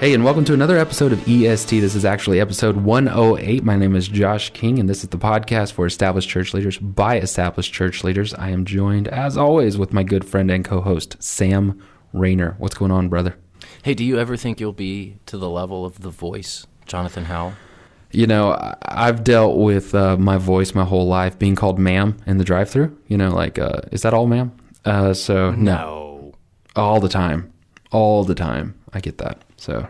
Hey, and welcome to another episode of EST. This is actually episode 108. My name is Josh King, and this is the podcast for established church leaders by established church leaders. I am joined, as always, with my good friend and co host, Sam Rainer. What's going on, brother? Hey, do you ever think you'll be to the level of the voice, Jonathan Howe? You know, I've dealt with uh, my voice my whole life being called ma'am in the drive through. You know, like, uh, is that all, ma'am? Uh, so, no, No. all the time. All the time. I get that. So,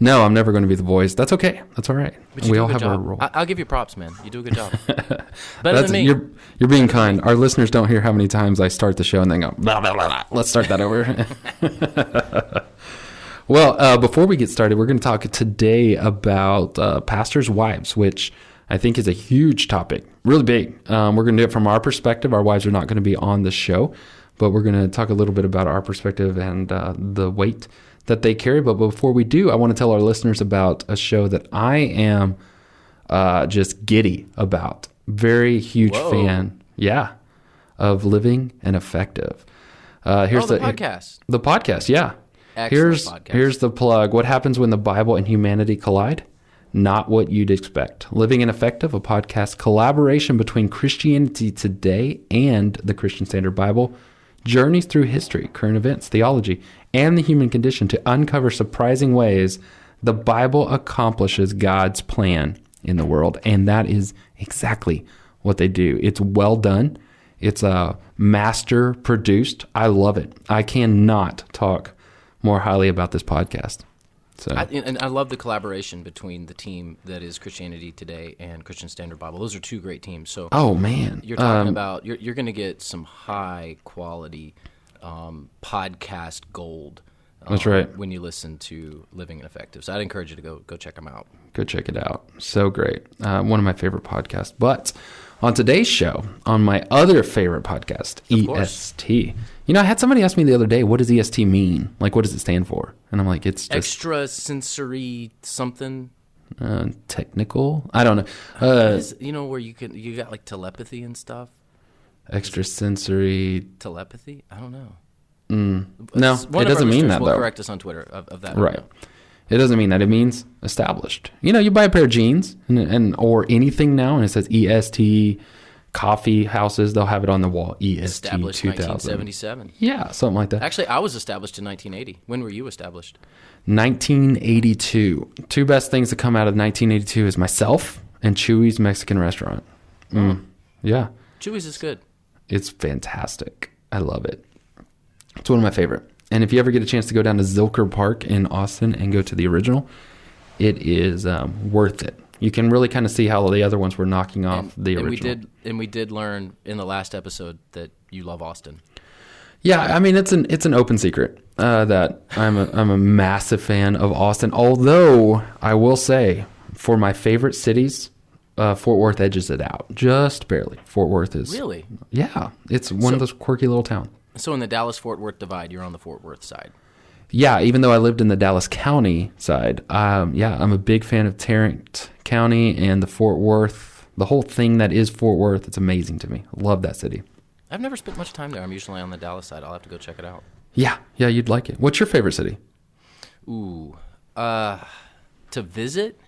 no, I'm never going to be the voice. That's okay. That's all right. We all have our role. I- I'll give you props, man. You do a good job. Better That's than me. you're you're being kind. Our listeners don't hear how many times I start the show and then go blah blah blah. blah. Let's start that over. well, uh, before we get started, we're going to talk today about uh, pastors' wives, which I think is a huge topic, really big. Um, we're going to do it from our perspective. Our wives are not going to be on the show, but we're going to talk a little bit about our perspective and uh, the weight that they carry. But before we do, I want to tell our listeners about a show that I am uh, just giddy about. Very huge Whoa. fan, yeah, of living and effective. Uh, here's oh, the, podcast. The podcast, yeah. Excellent here's podcast. here's the plug. What happens when the Bible and humanity collide? Not what you'd expect. Living and Effective, a podcast collaboration between Christianity Today and the Christian Standard Bible, journeys through history, current events, theology, and the human condition to uncover surprising ways the Bible accomplishes God's plan in the world, and that is exactly what they do. It's well done. It's uh, master produced. I love it. I cannot talk more highly about this podcast. So I, and I love the collaboration between the team that is Christianity Today and Christian Standard Bible. Those are two great teams. So oh man, you're talking Um, about you're, you're going to get some high quality um, podcast gold. That's um, right. When you listen to Living and Effective, so I'd encourage you to go go check them out. go check it out. So great. Uh, one of my favorite podcasts. But on today's show, on my other favorite podcast, course. EST. You know, I had somebody ask me the other day, what does EST mean? Like, what does it stand for? And I'm like, it's just Extra sensory something. uh, technical. I don't know. Uh, Is- you know where you can you got like telepathy and stuff. extrasensory. Telepathy? I don't know. No, One it doesn't mean that will though. Correct us on Twitter of, of that. Right. know. It doesn't mean that. It means established. You know, you buy a pair of jeans and, and or anything now, and it says EST coffee houses. They'll have it on the wall. EST Established 1977. Yeah, something like that. Actually, I was established in 1980. When were you established? 1982. Two best things to come out of 1982 is myself and Chuy's Mexican restaurant. Mm. Yeah, Chuy's is good. it's fantastic. I love it. It's one of my favorite. And if you ever get a chance to go down to Zilker Park in Austin and go to the original, it is um, worth it. You can really kind of see how the other ones were knocking off the original. and we did, and we did learn in the last episode that you love Austin. Yeah, I mean it's an it's an open secret uh, that I'm a, I'm a massive fan of Austin. Although I will say, for my favorite cities, uh, Fort Worth edges it out just barely. Fort Worth is Really? yeah, it's one of those quirky little towns. So in the Dallas Fort Worth divide, you're on the Fort Worth side. Yeah, even though I lived in the Dallas County side, um, yeah, I'm a big fan of Tarrant County and the Fort Worth, the whole thing that is Fort Worth. It's amazing to me. Love that city. I've never spent much time there. I'm usually on the Dallas side. I'll have to go check it out. Yeah, yeah, you'd like it. What's your favorite city? Ooh, uh, to visit.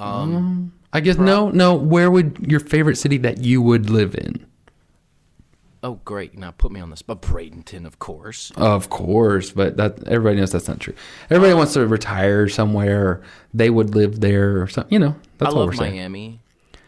I guess no, no. Where would your favorite city that you would live in? Oh, great! Now put me on this. spot. Bradenton, of course. Of course, but that everybody knows that's not true. Everybody wants to retire somewhere. Or they would live there, or something. You know, that's I what love we're saying. Miami.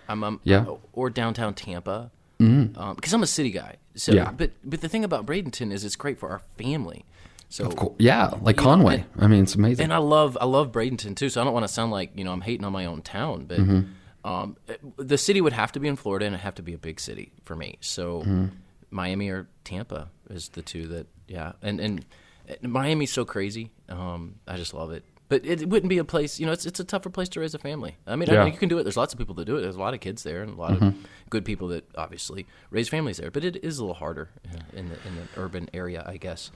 I'm, um, Yeah. or downtown Tampa. Um, because I'm a city guy. So, Yeah. but but the thing about Bradenton is it's great for our family. So Of course, yeah, like Conway. and- I mean, it's amazing. And I love I love Bradenton too. So I don't want to sound like you know I'm hating on my own town, but Mm-hmm. Um, the city would have to be in Florida and it have to be a big city for me. So Mm-hmm. Miami or Tampa is the two that yeah. And and Miami's so crazy. Um, I just love it. But it wouldn't be a place, you know. It's it's a tougher place to raise a family. I mean, I Yeah. know you can do it. There's lots of people that do it. There's a lot of kids there, and a lot Mm-hmm. of good people that obviously raise families there. But it is a little harder in the in the urban area, I guess.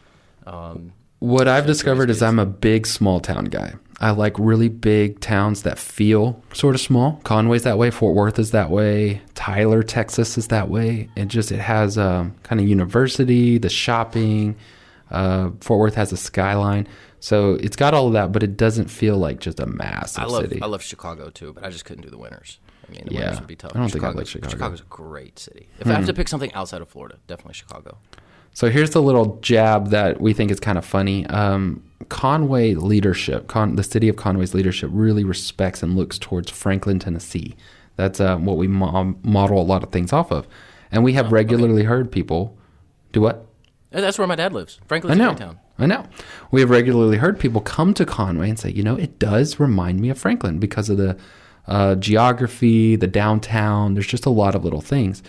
Um, What I've discovered is. I'm a big small town guy. I like really big towns that feel sort of small. Conway's that way. Fort Worth is that way. Tyler, Texas is that way. It just it has um, kind of university, the shopping. Uh, Fort Worth has a skyline, so it's got all of that, but it doesn't feel like just a massive I love city. I love Chicago too, but I just couldn't do the winters. I mean, the Yeah. winters would be tough. I don't think I like Chicago. Chicago's a great city. If I have to pick something outside of Florida, definitely Chicago. So here's the little jab that we think is kind of funny. Um, Conway leadership, Con- the city of Conway's leadership, really respects and looks towards Franklin, Tennessee. That's uh, what we mo- model a lot of things off of, and we Oh, have regularly heard people do what? That's where my dad lives. I Franklin's a know, town. I know. We have regularly heard people come to Conway and say, you know, it does remind me of Franklin because of the uh, geography, the downtown. There's just a lot of little things.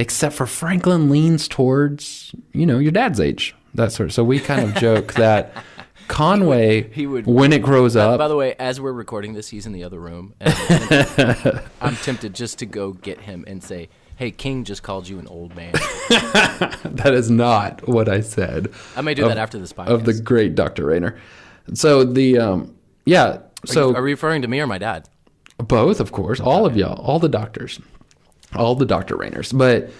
Except for Franklin leans towards, you know, your dad's age. That sort of. So we kind of joke that Conway, he would- when it grows up, by the way, as we're recording this, he's in the other room. I'm tempted just to go get him and say, "Hey, King just called you an old man." that is not what I said. I may do that after this podcast. Of the great Dr. Rainer. So the um, yeah. So are you referring to me or my dad? Both, of course. All of y'all, all the doctors, all the Doctor Rainers. But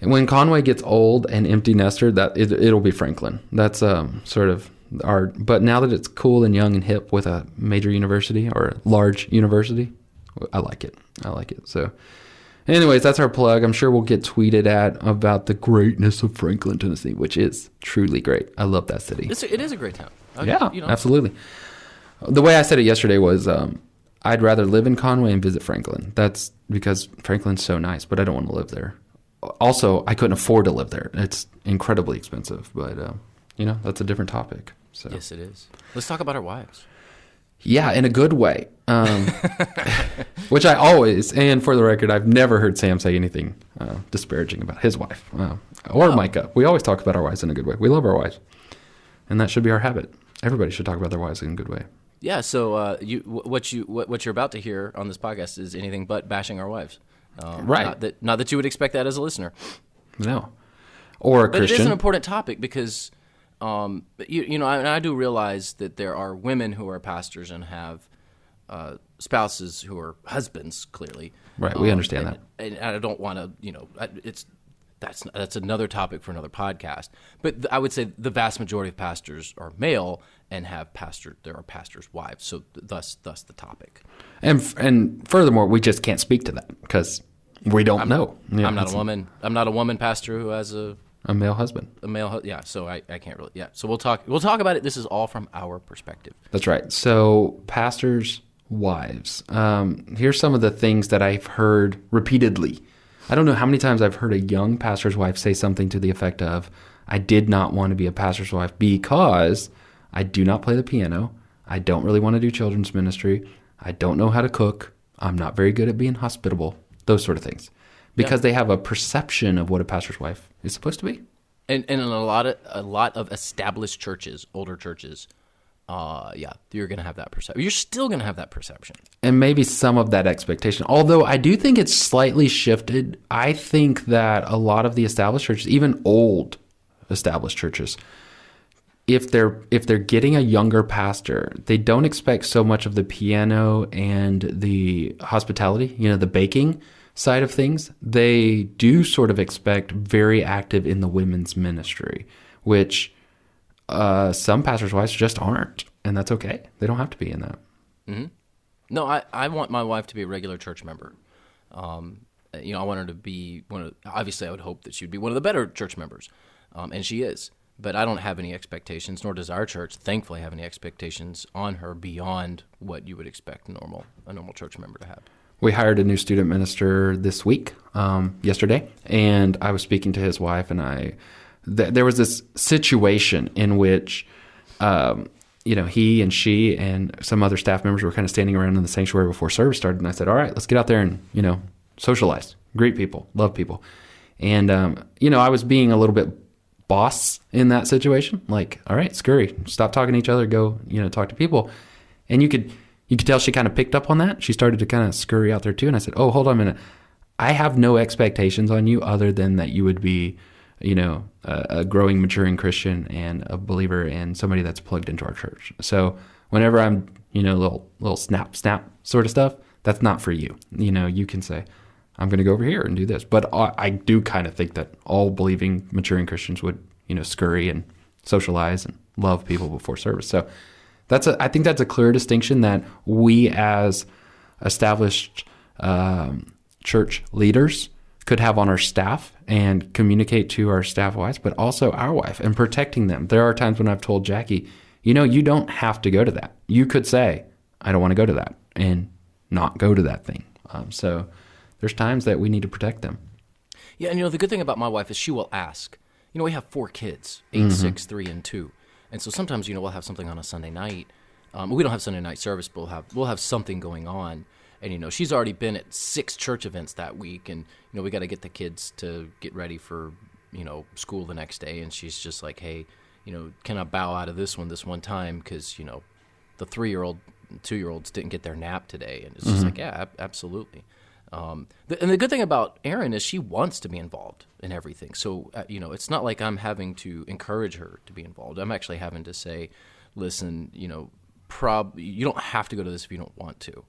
when Conway gets old and empty nester, that it, it'll be Franklin. That's um, sort of our. But now that it's cool and young and hip with a major university or a large university, I like it. I like it. So, anyways, that's our plug. I'm sure we'll get tweeted at about the greatness of Franklin, Tennessee, which is truly great. I love that city. It's a, it is a great town. I- Yeah, you know, absolutely. The way I said it yesterday was, um, I'd rather live in Conway and visit Franklin. That's because Franklin's so nice, but I don't want to live there. Also, I couldn't afford to live there. It's incredibly expensive, but uh, you know that's a different topic. So Yes, it is. Let's talk about our wives. yeah, in a good way. Um, which I always, and for the record, I've never heard Sam say anything uh, disparaging about his wife uh, or Micah. We always talk about our wives in a good way. We love our wives, and that should be our habit. Everybody should talk about their wives in a good way. Yeah. So uh, you what you what, what you're about to hear on this podcast is anything but bashing our wives. Um, Right. Not that, not that you would expect that as a listener. No, or a But it is an important topic because, um, you, you know, I, and I do realize that there are women who are pastors and have uh, spouses who are husbands. Clearly, Right, we Um, understand and, And I don't want to, you know, it's that's that's another topic for another podcast. But th- I would say the vast majority of pastors are male and have pastor. There are pastors' wives, so th- thus thus the topic. And f- and furthermore, we just can't speak to that because we don't know. Yeah, I'm not a woman. I'm not a woman pastor who has a A male husband. a male. Yeah, so I, I can't really. Yeah, so we'll talk. We'll talk about it. This is all from our perspective. That's right. So pastors' wives. Um, here's some of the things that I've heard repeatedly. I don't know how many times I've heard a young pastor's wife say something to the effect of, "I did not want to be a pastor's wife because I do not play the piano. I don't really want to do children's ministry. I don't know how to cook. I'm not very good at being hospitable." Those sort of things. Because they have a perception of what a pastor's wife is supposed to be. And, and in a lot of a lot of established churches, older churches, uh, yeah, you're gonna have that perception. You're still gonna have that perception. and maybe some of that expectation. Although I do think it's slightly shifted. I think that a lot of the established churches, even old established churches, if they're if they're getting a younger pastor, they don't expect so much of the piano and the hospitality, you know, the baking side of things. They do sort of expect very active in the women's ministry, which uh, some pastors' wives just aren't, and that's okay. They don't have to be in that. No, I, I want my wife to be a regular church member. Um, you know, I want her to be one of. Obviously, I would hope that she'd be one of the better church members, um, and she is. But I don't have any expectations, nor does our church, thankfully, have any expectations on her beyond what you would expect normal a normal church member to have. We hired a new student minister this week, um, yesterday, and I was speaking to his wife, and I th- there was this situation in which um, you know, he and she and some other staff members were kind of standing around in the sanctuary before service started, and I said, "All right, let's get out there and you know, socialize, greet people, love people." And um, you know, I was being a little bit boss in that situation. Like, all right, scurry, stop talking to each other, go, you know, talk to people. And you could you could tell she kind of picked up on that. She started to kind of scurry out there too. And I said, "Oh, hold on a minute. I have no expectations on you other than that you would be." you know, a, a, growing, maturing Christian and a believer and somebody that's plugged into our church. So whenever I'm, you know, little little snap snap sort of stuff, that's not for you. You know, you can say, I'm going to go over here and do this. But I, I do kind of think that all believing, maturing Christians would, you know, scurry and socialize and love people before service. So that's a, I think that's a clear distinction that we as established um, church leaders could have on our staff and communicate to our staff wives, but also our wife and protecting them. There are times when I've told Jackie, you know, you don't have to go to that. You could say, I don't want to go to that and not go to that thing. Um, so there's times that we need to protect them. Yeah, and you know, the good thing about my wife is she will ask. You know, we have four kids 8 mm-hmm. six, three, and two. And so sometimes, you know, we'll have something on a Sunday night. Um, we don't have Sunday night service, but we'll have, we'll have something going on and you know she's already been at six church events that week and you know we got to get the kids to get ready for you know school the next day and she's just like hey you know can i bow out of this one this one time because you know the three year old two year olds didn't get their nap today and it's just mm-hmm. like yeah ab- absolutely um, the, and the good thing about Erin is she wants to be involved in everything. So uh, you know, it's not like I'm having to encourage her to be involved. I'm actually having to say, "Listen, you know, prob you don't have to go to this if you don't want to."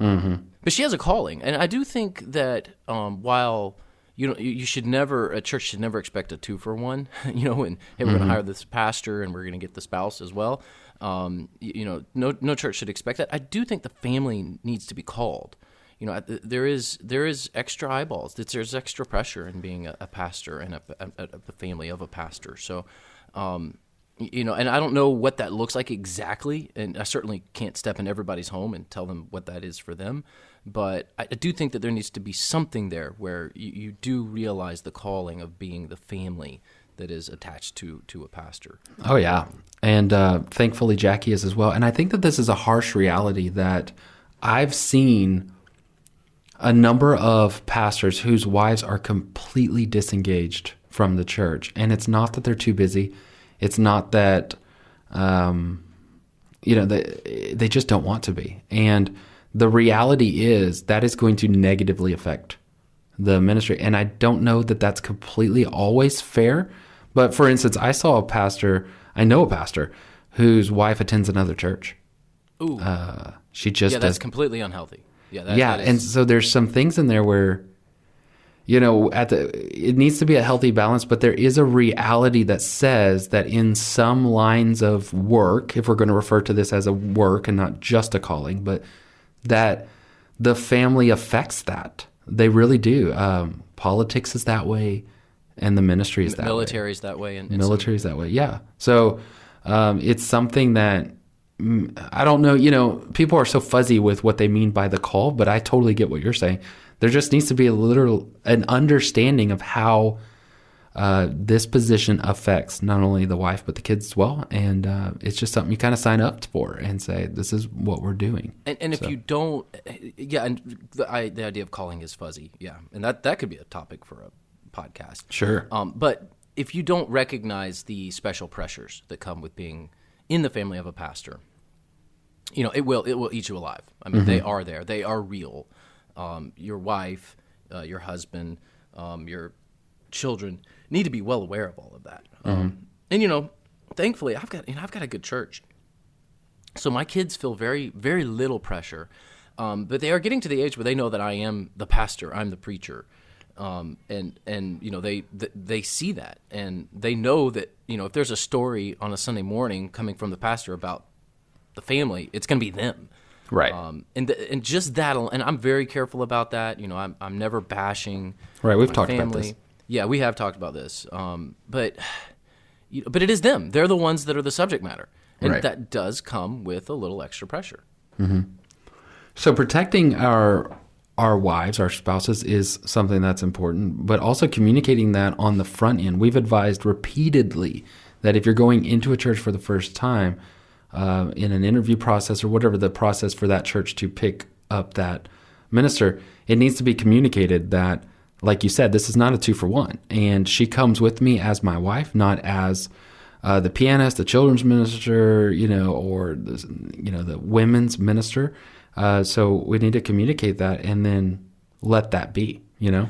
Mm-hmm. But she has a calling, and I do think that um, while you know you should never a church should never expect a two for one. you know, and hey, we're mm-hmm. going to hire this pastor and we're going to get the spouse as well. Um, you, you, know, no no church should expect that. I do think the family needs to be called. You know, there is there is extra eyeballs. There's extra pressure in being a, a pastor and a, a, a, family of a pastor. So, um, you know, and I don't know what that looks like exactly, and I certainly can't step in everybody's home and tell them what that is for them. But I do think that there needs to be something there where you, you do realize the calling of being the family that is attached to to a pastor. Oh yeah, and uh, thankfully Jackie is as well. And I think that this is a harsh reality that I've seen a number of pastors whose wives are completely disengaged from the church, and it's not that they're too busy it's not that, um, you know, they, they just don't want to be. And the reality is that is going to negatively affect the ministry. And I don't know that that's completely always fair. But for instance, I saw a pastor, I know a pastor whose wife attends another church. Ooh. Uh, she just yeah, that's does, completely unhealthy. Yeah, that, yeah, and so there's some things in there where you know at the it needs to be a healthy balance but there is a reality that says that in some lines of work if we're going to refer to this as a work and not just a calling but that the family affects that. They really do. Um, politics is that way and the ministry is that military is that way and military is that way yeah. So um, it's something that I don't know, you know, people are so fuzzy with what they mean by the call, but I totally get what you're saying there just needs to be a literal an understanding of how uh, this position affects not only the wife but the kids as well, and uh, it's just something you kind of sign up for and say this is what we're doing. And, and if you don't, yeah, and the, I, the idea of calling is fuzzy, yeah, and that that could be a topic for a podcast, sure. Um, but if you don't recognize the special pressures that come with being in the family of a pastor, you know it will it will eat you alive. I mean, mm-hmm. they are there, they are real um, your wife, uh, your husband, um, your children need to be well aware of all of that. Um, mm-hmm. Um, and you know, thankfully, I've got you know I've got a good church, so my kids feel very very little pressure. Um, but they are getting to the age where they know that I am the pastor, I'm the preacher, um, and and you know they they see that and they know that you know if there's a story on a Sunday morning coming from the pastor about the family, it's going to be them right? Um, and the, and just that, and I'm very careful about that. You know, I'm I'm never bashing. Right, we've talked family. about this. Yeah, we have talked about this. Um, but but it is them. They're the ones that are the subject matter, and right. that does come with a little extra pressure. Mm-hmm. So protecting our our wives, our spouses, is something that's important, but also communicating that on the front end. We've advised repeatedly that if you're going into a church for the first time, uh, in an interview process or whatever the process for that church to pick up that minister, it needs to be communicated that, like you said, this is not a two for one. And she comes with me as my wife, not as uh, the pianist, the children's minister, you know, or the, you know the women's minister. Uh, so we need to communicate that and then let that be, you know.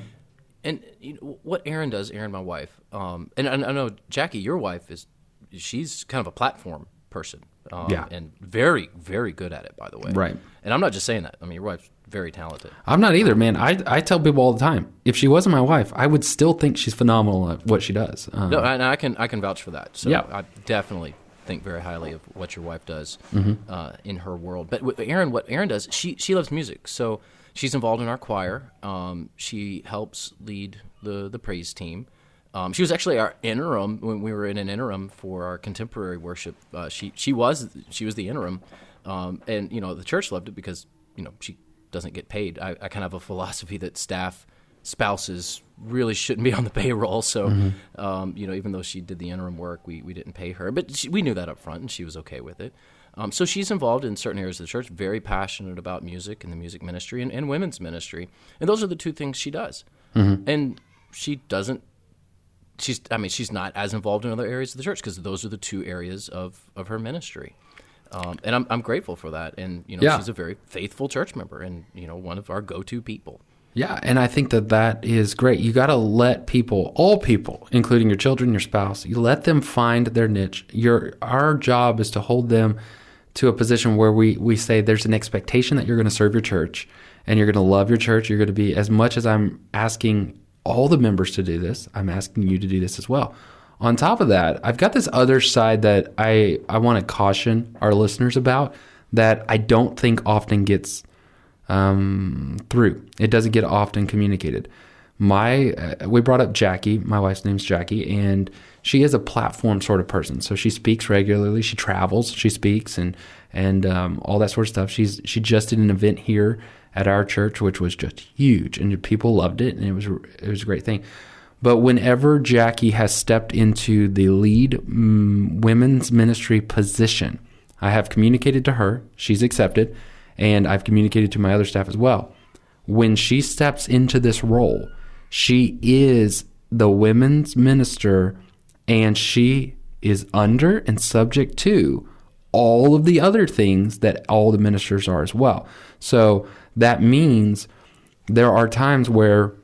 And you know, what Erin does, Erin, my wife, um, and I, I know Jackie, your wife is, she's kind of a platform person. Um, Yeah. And very, very good at it, by the way. Right. And I'm not just saying that. I mean, your wife's very talented. I'm not either, man. I, I tell people all the time, if she wasn't my wife, I would still think she's phenomenal at what she does. Um, No, and I can I can vouch for that. So Yeah. I definitely think very highly of what your wife does Mm-hmm. uh, in her world. But with Erin, what Erin does, she she loves music. So she's involved in our choir. Um, she helps lead the the praise team. Um, she was actually our interim when we were in an interim for our contemporary worship. Uh, she she was she was the interim, um, and you know the church loved it because you know she doesn't get paid. I, I kind of have a philosophy that staff spouses really shouldn't be on the payroll. So, um, you know, even though she did the interim work, we, we didn't pay her, but she, we knew that up front, and she was okay with it. Um, so she's involved in certain areas of the church, very passionate about music and the music ministry and, and women's ministry, and those are the two things she does. And she doesn't. She's. I mean, she's not as involved in other areas of the church because those are the two areas of of her ministry. Um, and I'm, I'm grateful for that. And you know, Yeah. she's a very faithful church member, and you know, one of our go-to people. Yeah, and I think that that is great. You got to let people, all people, including your children, your spouse, you let them find their niche. Your our job is to hold them to a position where we we say there's an expectation that you're going to serve your church and you're going to love your church. You're going to be as much as I'm asking all the members to do this, I'm asking you to do this as well. On top of that, I've got this other side that I I want to caution our listeners about that I don't think often gets um, through. It doesn't get often communicated. My uh, we brought up Jackie. My wife's name's Jackie, and she is a platform sort of person. So she speaks regularly. She travels. She speaks and and um, all that sort of stuff. She's she just did an event here at our church, which was just huge, and people loved it, and it was it was a great thing. But whenever Jackie has stepped into the lead mm, women's ministry position, I have communicated to her. She's accepted, and I've communicated to my other staff as well. When she steps into this role, she is the women's minister, and she is under and subject to all of the other things that all the ministers are as well. So that means there are times where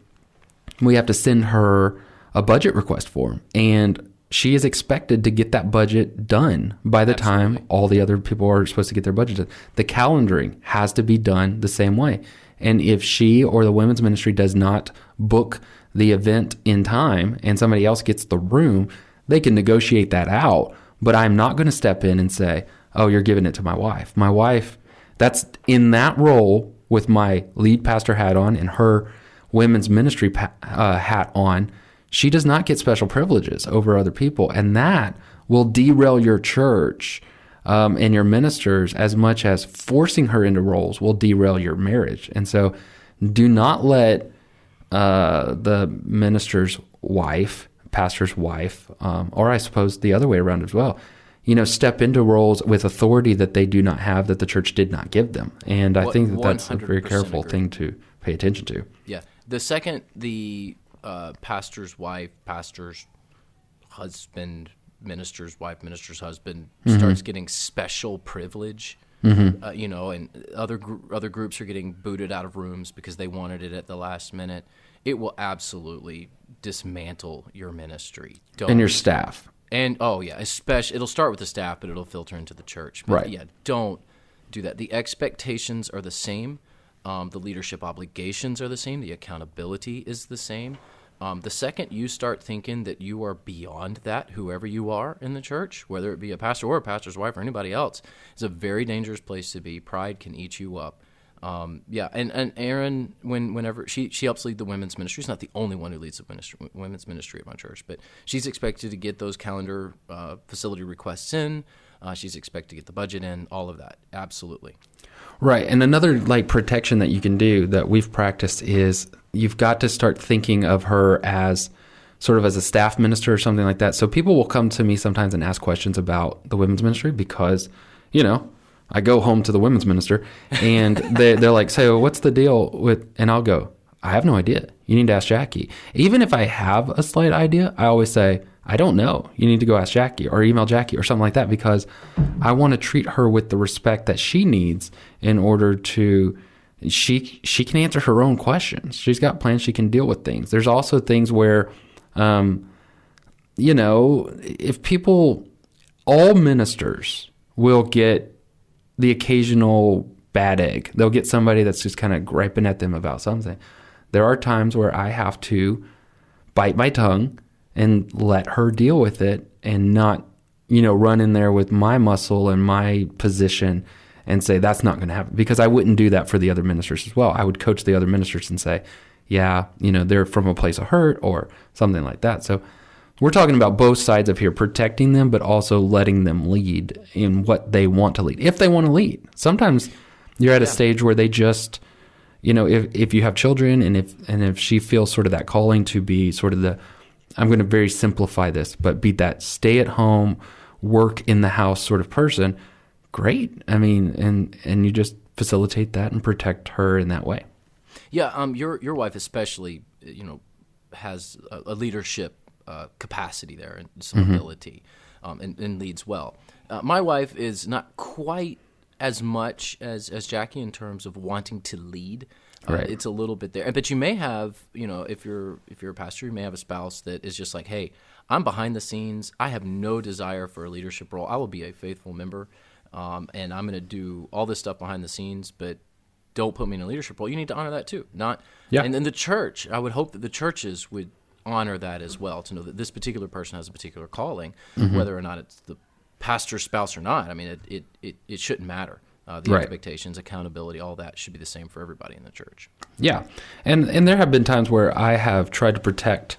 we have to send her a budget request form and she is expected to get that budget done by the time all the other people are supposed to get their budget done. The calendaring has to be done the same way. And if she or the women's ministry does not book the event in time and somebody else gets the room, they can negotiate that out. But I'm not going to step in and say, oh, you're giving it to my wife. My wife, that's in that role with my lead pastor hat on and her women's ministry pa- uh, hat on, she does not get special privileges over other people. And that will derail your church um, and your ministers as much as forcing her into roles will derail your marriage. And so do not let uh, the minister's wife, pastor's wife, um, or I suppose the other way around as well, you know, step into roles with authority that they do not have that the church did not give them. And I think that that's a very careful agree. thing to pay attention to. Yeah. The second the uh, pastor's wife, pastor's husband, minister's wife, minister's husband starts getting special privilege, uh, you know, and other gr- other groups are getting booted out of rooms because they wanted it at the last minute, it will absolutely dismantle your ministry. Don't And your staff. and oh yeah, especially it'll start with the staff, but it'll filter into the church. But Right. Yeah, don't do that. The expectations are the same. Um, the leadership obligations are the same. The accountability is the same. Um, the second you start thinking that you are beyond that, whoever you are in the church, whether it be a pastor or a pastor's wife or anybody else, is a very dangerous place to be. Pride can eat you up. Um, yeah, and and Erin, when whenever she she helps lead the women's ministry, she's not the only one who leads the ministry, women's ministry at my church, but she's expected to get those calendar uh, facility requests in. Uh, she's expected to get the budget in, all of that. Absolutely. Right. And another like protection that you can do that we've practiced is you've got to start thinking of her as sort of as a staff minister or something like that. So people will come to me sometimes and ask questions about the women's ministry because you know, I go home to the women's minister and they, they're like, so what's the deal with, and I'll go, I have no idea. You need to ask Jackie. Even if I have a slight idea, I always say, I don't know. You need to go ask Jackie or email Jackie or something like that because I want to treat her with the respect that she needs in order to she she can answer her own questions. She's got plans. She can deal with things. There's also things where, um, you know, if people, all ministers will get the occasional bad egg. They'll get somebody that's just kind of griping at them about something. There are times where I have to bite my tongue and let her deal with it and not, you know, run in there with my muscle and my position and say that's not going to happen because I wouldn't do that for the other ministers as well. I would coach the other ministers and say, yeah, you know, they're from a place of hurt or something like that. So we're talking about both sides of here, protecting them, but also letting them lead in what they want to lead. If they want to lead, sometimes you're at a stage where they just, you know, if, if you have children and if, and if she feels sort of that calling to be sort of the, I'm going to very simplify this, but be that stay at home, work in the house sort of person, great. I mean, and and you just facilitate that and protect her in that way. Yeah, um, your your wife especially, you know, has a, a leadership uh, capacity there and some Mm-hmm. ability, um, and, and leads well. Uh, my wife is not quite as much as as Jackie in terms of wanting to lead. Uh, Right. It's a little bit there, but you may have, you know, if you're if you're a pastor, you may have a spouse that is just like, hey, I'm behind the scenes. I have no desire for a leadership role. I will be a faithful member, um, and I'm going to do all this stuff behind the scenes, but don't put me in a leadership role. You need to honor that too. Not Yeah. and then the church. I would hope that the churches would honor that as well to know that this particular person has a particular calling, Mm-hmm. whether or not it's the pastor's spouse or not. I mean, it it, it, it shouldn't matter. Uh, the Right. expectations, accountability, all that should be the same for everybody in the church. Yeah, and and there have been times where I have tried to protect.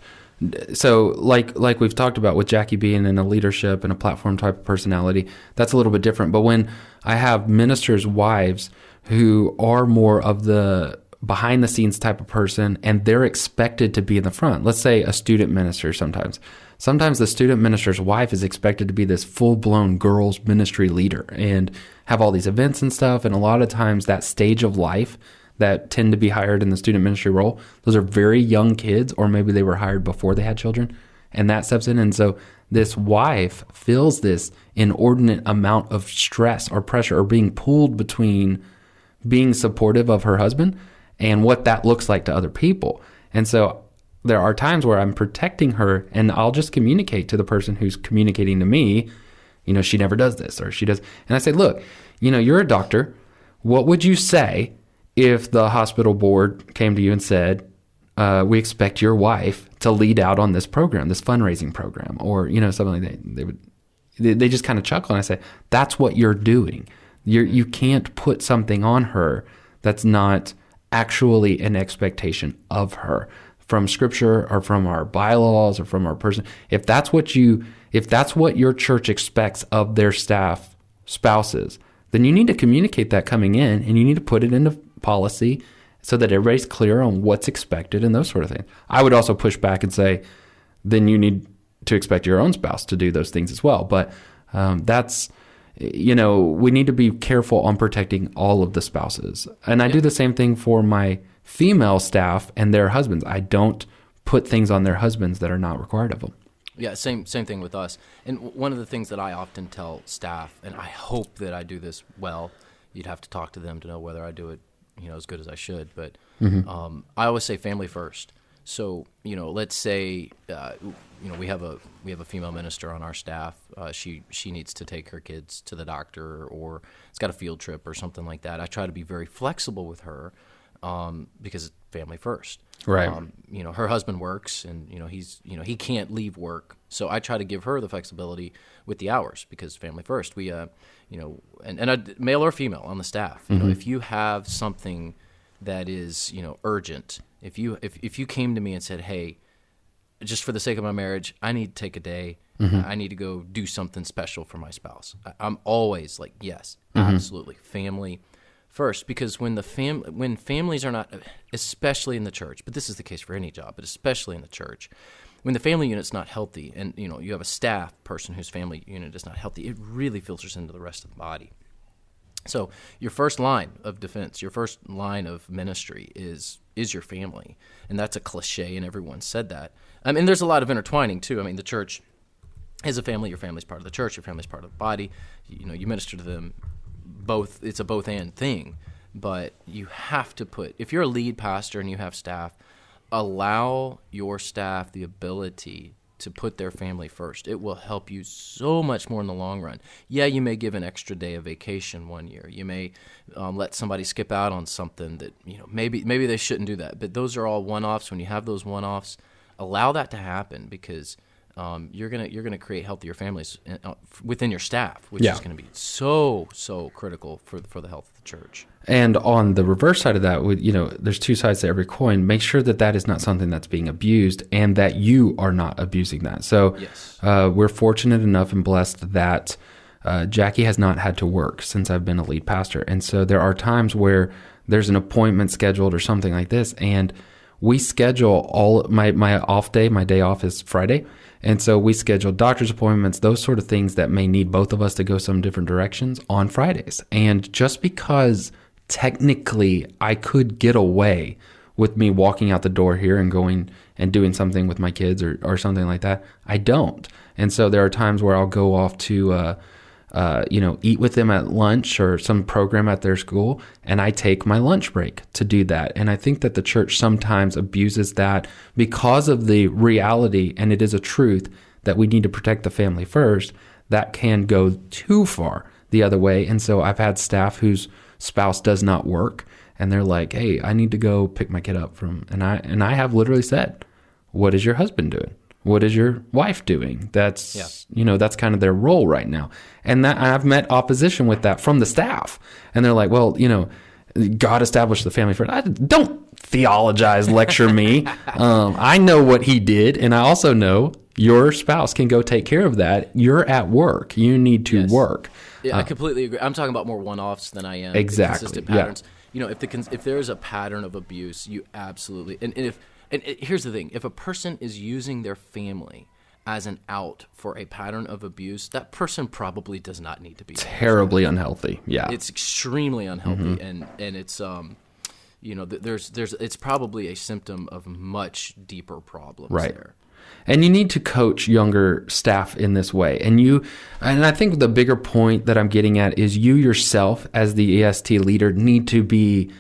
So like like we've talked about with Jackie being in a leadership and a platform type of personality, that's a little bit different. But when I have ministers' wives who are more of the behind the scenes type of person and they're expected to be in the front. Let's say a student minister sometimes. Sometimes the student minister's wife is expected to be this full blown girls ministry leader and have all these events and stuff. And a lot of times that stage of life that tend to be hired in the student ministry role, those are very young kids, or maybe they were hired before they had children, and that steps in. And so this wife feels this inordinate amount of stress or pressure or being pulled between being supportive of her husband and what that looks like to other people. And so there are times where I'm protecting her and I'll just communicate to the person who's communicating to me, you know, she never does this or she does. And I say, look, you know, you're a doctor. What would you say if the hospital board came to you and said, uh, we expect your wife to lead out on this program, this fundraising program, or, you know, something like that. They would, they, just kind of chuckle and I say, that's what you're doing. You're, you can't put something on her that's not actually an expectation of her from scripture or from our bylaws or from our person. If that's what you, if that's what your church expects of their staff spouses, then you need to communicate that coming in and you need to put it into policy so that everybody's clear on what's expected and those sort of things. I would also push back and say, then you need to expect your own spouse to do those things as well. But um, that's, you know, we need to be careful on protecting all of the spouses. And I do the same thing for my female staff and their husbands. I don't put things on their husbands that are not required of them. Yeah, same same thing with us. And w- one of the things that I often tell staff, and I hope that I do this well. You'd have to talk to them to know whether I do it, you know, as good as I should. But um, I always say family first. So you know, let's say uh, you know we have a we have a female minister on our staff. Uh, she she needs to take her kids to the doctor, or it's got a field trip or something like that. I try to be very flexible with her um, because family first. Right. Um, you know, her husband works, and you know he's you know he can't leave work, so I try to give her the flexibility with the hours because family first. We, uh, you know, and and a male or female on the staff. You know, if you have something that is you know urgent, if you if if you came to me and said, hey, just for the sake of my marriage, I need to take a day. Mm-hmm. I need to go do something special for my spouse. I, I'm always like, yes, mm-hmm. absolutely, family first, because when the fam when families are not, especially in the church, but this is the case for any job, but especially in the church, when the family unit's not healthy, and you know you have a staff person whose family unit is not healthy, it really filters into the rest of the body. So your first line of defense, your first line of ministry is is your family, and that's a cliche, and everyone said that. Um, I mean, there's a lot of intertwining too. I mean, the church is a family. Your family's part of the church. Your family's part of the body. You know, you minister to them. Both. It's a both and thing, but you have to put. If you're a lead pastor and you have staff, allow your staff the ability to put their family first. It will help you so much more in the long run. Yeah, you may give an extra day of vacation one year. You may um, let somebody skip out on something that you know maybe maybe they shouldn't do that. But those are all one-offs. When you have those one-offs, allow that to happen because um, you're gonna you're gonna create healthier families uh, within your staff, which Yeah. is going to be so so critical for for the health church. And on the reverse side of that, with you know, there's two sides to every coin. Make sure that that is not something that's being abused, and that you are not abusing that. So, Yes. uh, we're fortunate enough and blessed that uh, Jackie has not had to work since I've been a lead pastor, and so there are times where there's an appointment scheduled or something like this, and we schedule all my my off day. My day off is Friday. And so we schedule doctor's appointments, those sort of things that may need both of us to go some different directions on Fridays. And just because technically I could get away with me walking out the door here and going and doing something with my kids or, or something like that, I don't. And so there are times where I'll go off to, uh, uh, you know, eat with them at lunch or some program at their school, and I take my lunch break to do that. And I think that the church sometimes abuses that because of the reality, and it is a truth that we need to protect the family first. That can go too far the other way. And so I've had staff whose spouse does not work, and they're like, "Hey, I need to go pick my kid up from," and I and I have literally said, "What is your husband doing?" What is your wife doing? That's Yeah. you know that's kind of their role right now and that i've met opposition with that from the staff and they're like well you know god established the family first I, don't theologize lecture me um, i know what he did and i also know your spouse can go take care of that you're at work you need to Yes. work Yeah, I completely agree. I'm talking about more one-offs than I am Uh, Exactly, consistent yeah. You know, if the if there is a pattern of abuse, you absolutely and, and if and it, here's the thing: if a person is using their family as an out for a pattern of abuse, that person probably does not need to be. terribly unhealthy yeah It's extremely unhealthy, Mm-hmm. and and it's um, you know, there's there's it's probably a symptom of much deeper problems Right. there. And you need to coach younger staff in this way. And you, and I think the bigger point that I'm getting at is you yourself, as the EST leader, need to be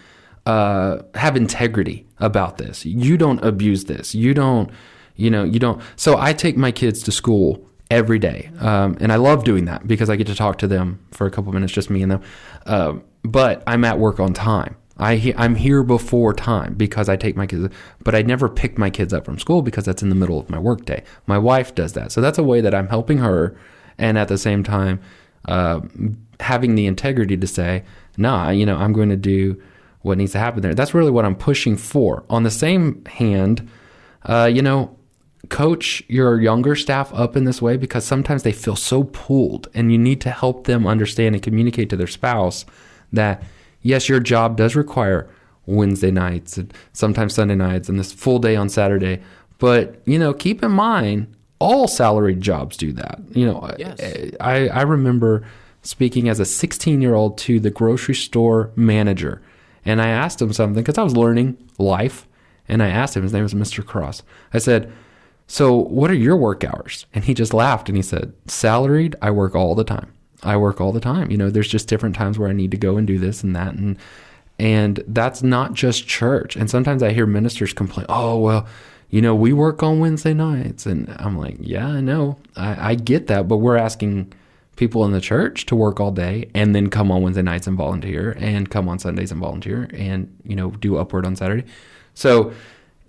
uh, have integrity about this. You don't abuse this. You don't, you know, you don't. So I take my kids to school every day, um, and I love doing that because I get to talk to them for a couple minutes, just me and them. Um, but I'm at work on time. I he- I'm here before time because I take my kids, but I never pick my kids up from school because that's in the middle of my workday. My wife does that, so that's a way that I'm helping her, and at the same time, uh, having the integrity to say, "Nah, you know, I'm going to do what needs to happen there." That's really what I'm pushing for. On the same hand, uh, you know, coach your younger staff up in this way because sometimes they feel so pulled and you need to help them understand and communicate to their spouse that yes your job does require wednesday nights and sometimes sunday nights and this full day on saturday but you know keep in mind all salaried jobs do that you know Yes. i i remember speaking as a 16 year old to the grocery store manager and i asked him something because i was learning life and i asked him his name was mr cross i said so, what are your work hours? And he just laughed and he said, Salaried, I work all the time. I work all the time. You know, there's just different times where I need to go and do this and that. And, and that's not just church. And sometimes I hear ministers complain, oh, well, you know, we work on Wednesday nights. And I'm like, yeah, I know. I, I get that. But we're asking people in the church to work all day and then come on Wednesday nights and volunteer and come on Sundays and volunteer and, you know, do upward on Saturday. So,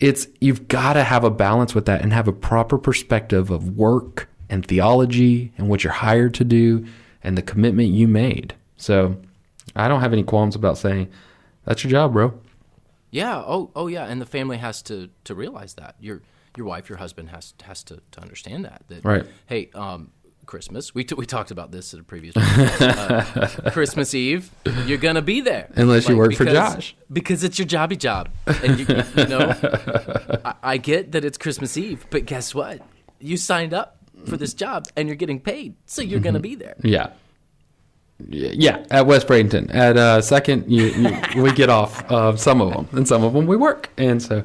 it's you've got to have a balance with that and have a proper perspective of work and theology and what you're hired to do and the commitment you made. So I don't have any qualms about saying that's your job, bro. Yeah. Oh, oh, yeah. And the family has to to realize that your your wife, your husband has has to, to understand that. That Right. Hey, um, Christmas. We t- we talked about this at a previous uh, Christmas Eve. You're gonna be there Unless you work for Josh. because it's your jobby job. And you, you know, I, I get that it's Christmas Eve, but guess what? You signed up for this job and you're getting paid, so you're gonna be there. Yeah. Yeah, at West Bradenton. At uh, second, you, you, we get off of some of them, and some of them we work. And so,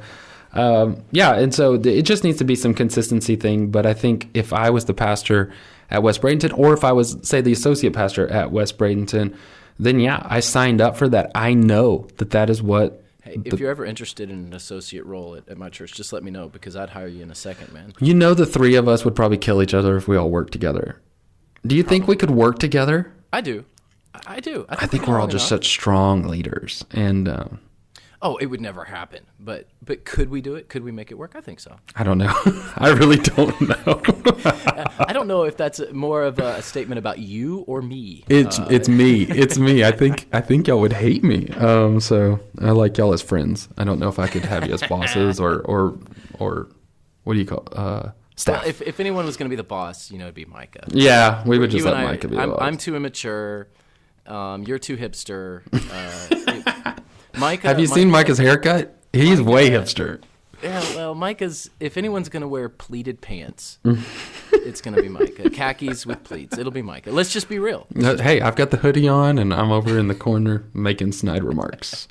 um, yeah, and so th- it just needs to be some consistency thing. But I think if I was the pastor at West Bradenton, or if I was, say, the associate pastor at West Bradenton, then yeah, I signed up for that. I know that that is what. Hey, if you're ever interested in an associate role at, at my church, just let me know because I'd hire you in a second, man. You know, the three of us would probably kill each other if we all worked together. Do you think we could work together? I do. I- I do. I think we we're all just such strong leaders, and um, Oh, it would never happen. But but could we do it? Could we make it work? I think so. I don't know. I really don't know. I don't know if that's more of a statement about you or me. it's it's me. It's me. I think I think y'all would hate me. Um, so I like y'all as friends. I don't know if I could have you as bosses or or or what do you call uh, staff? Well, if, if anyone was going to be the boss, you know, it'd be Micah. yeah, we would just you let and I, Micah be the I'm, boss. I'm too immature. Um, you're too hipster. Uh, Micah, have you seen Micah's haircut? He's way hipster. Yeah, well, Micah's. If anyone's going to wear pleated pants, it's going to be Micah. Khakis with pleats. It'll be Micah. Let's just be real. Hey, I've got the hoodie on and I'm over in the corner making snide remarks.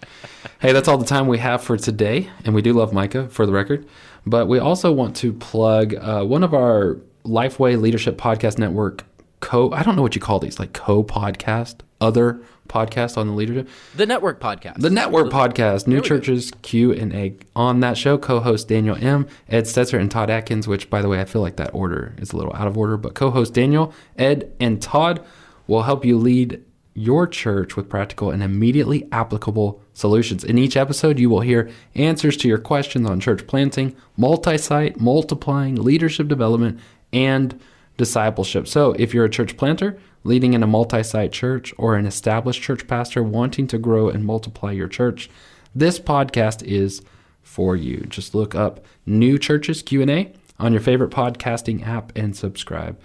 hey, that's all the time we have for today. And we do love Micah, for the record. But we also want to plug uh, one of our Lifeway Leadership Podcast Network co, I don't know what you call these, like co podcast, other podcast on the leadership. The network podcast. The network podcast, New. Churches Q and A. On that show, co-host Daniel Im, Ed Stetzer, and Todd Adkins. Which, by the way, I feel like that order is a little out of order. But co-host Daniel, Ed, and Todd will help you lead your church with practical and immediately applicable solutions. In each episode, you will hear answers to your questions on church planting, multi-site, multiplying, leadership development, and discipleship. So, if you're a church planter leading in a multi site church or an established church pastor wanting to grow and multiply your church, this podcast is for you. Just look up New Churches Q&A on your favorite podcasting app and subscribe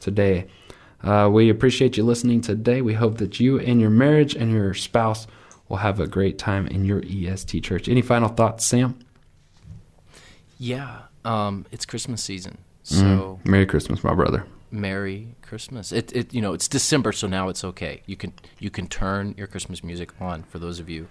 today. Uh, we appreciate you listening today. We hope that you and your marriage and your spouse will have a great time in your EST church. Any final thoughts, Sam? Yeah, um, it's Christmas season, so Merry Christmas, my brother. Merry Christmas. It, it you know it's December, so now it's okay. You can you can turn your Christmas music on for those of you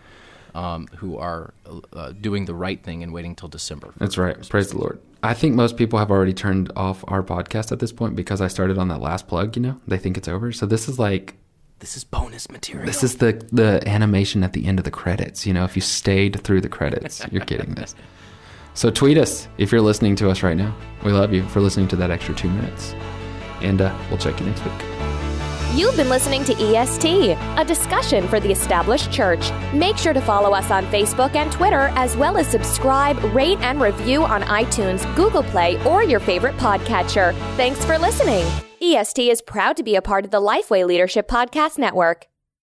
um, who are uh, doing the right thing and waiting till December. That's right. Christmas. Praise the Lord. I think most people have already turned off our podcast at this point because I started on that last plug, you know? They think it's over. So this is like This is bonus material. this is the the animation at the end of the credits, you know, if you stayed through the credits, you're getting this. So tweet us if you're listening to us right now. We love you for listening to that extra 2 minutes. And uh, we'll check you next week. You've been listening to EST, a discussion for the established church. Make sure to follow us on Facebook and Twitter, as well as subscribe, rate, and review on iTunes, Google Play, or your favorite podcatcher. Thanks for listening. EST is proud to be a part of the Lifeway Leadership Podcast Network.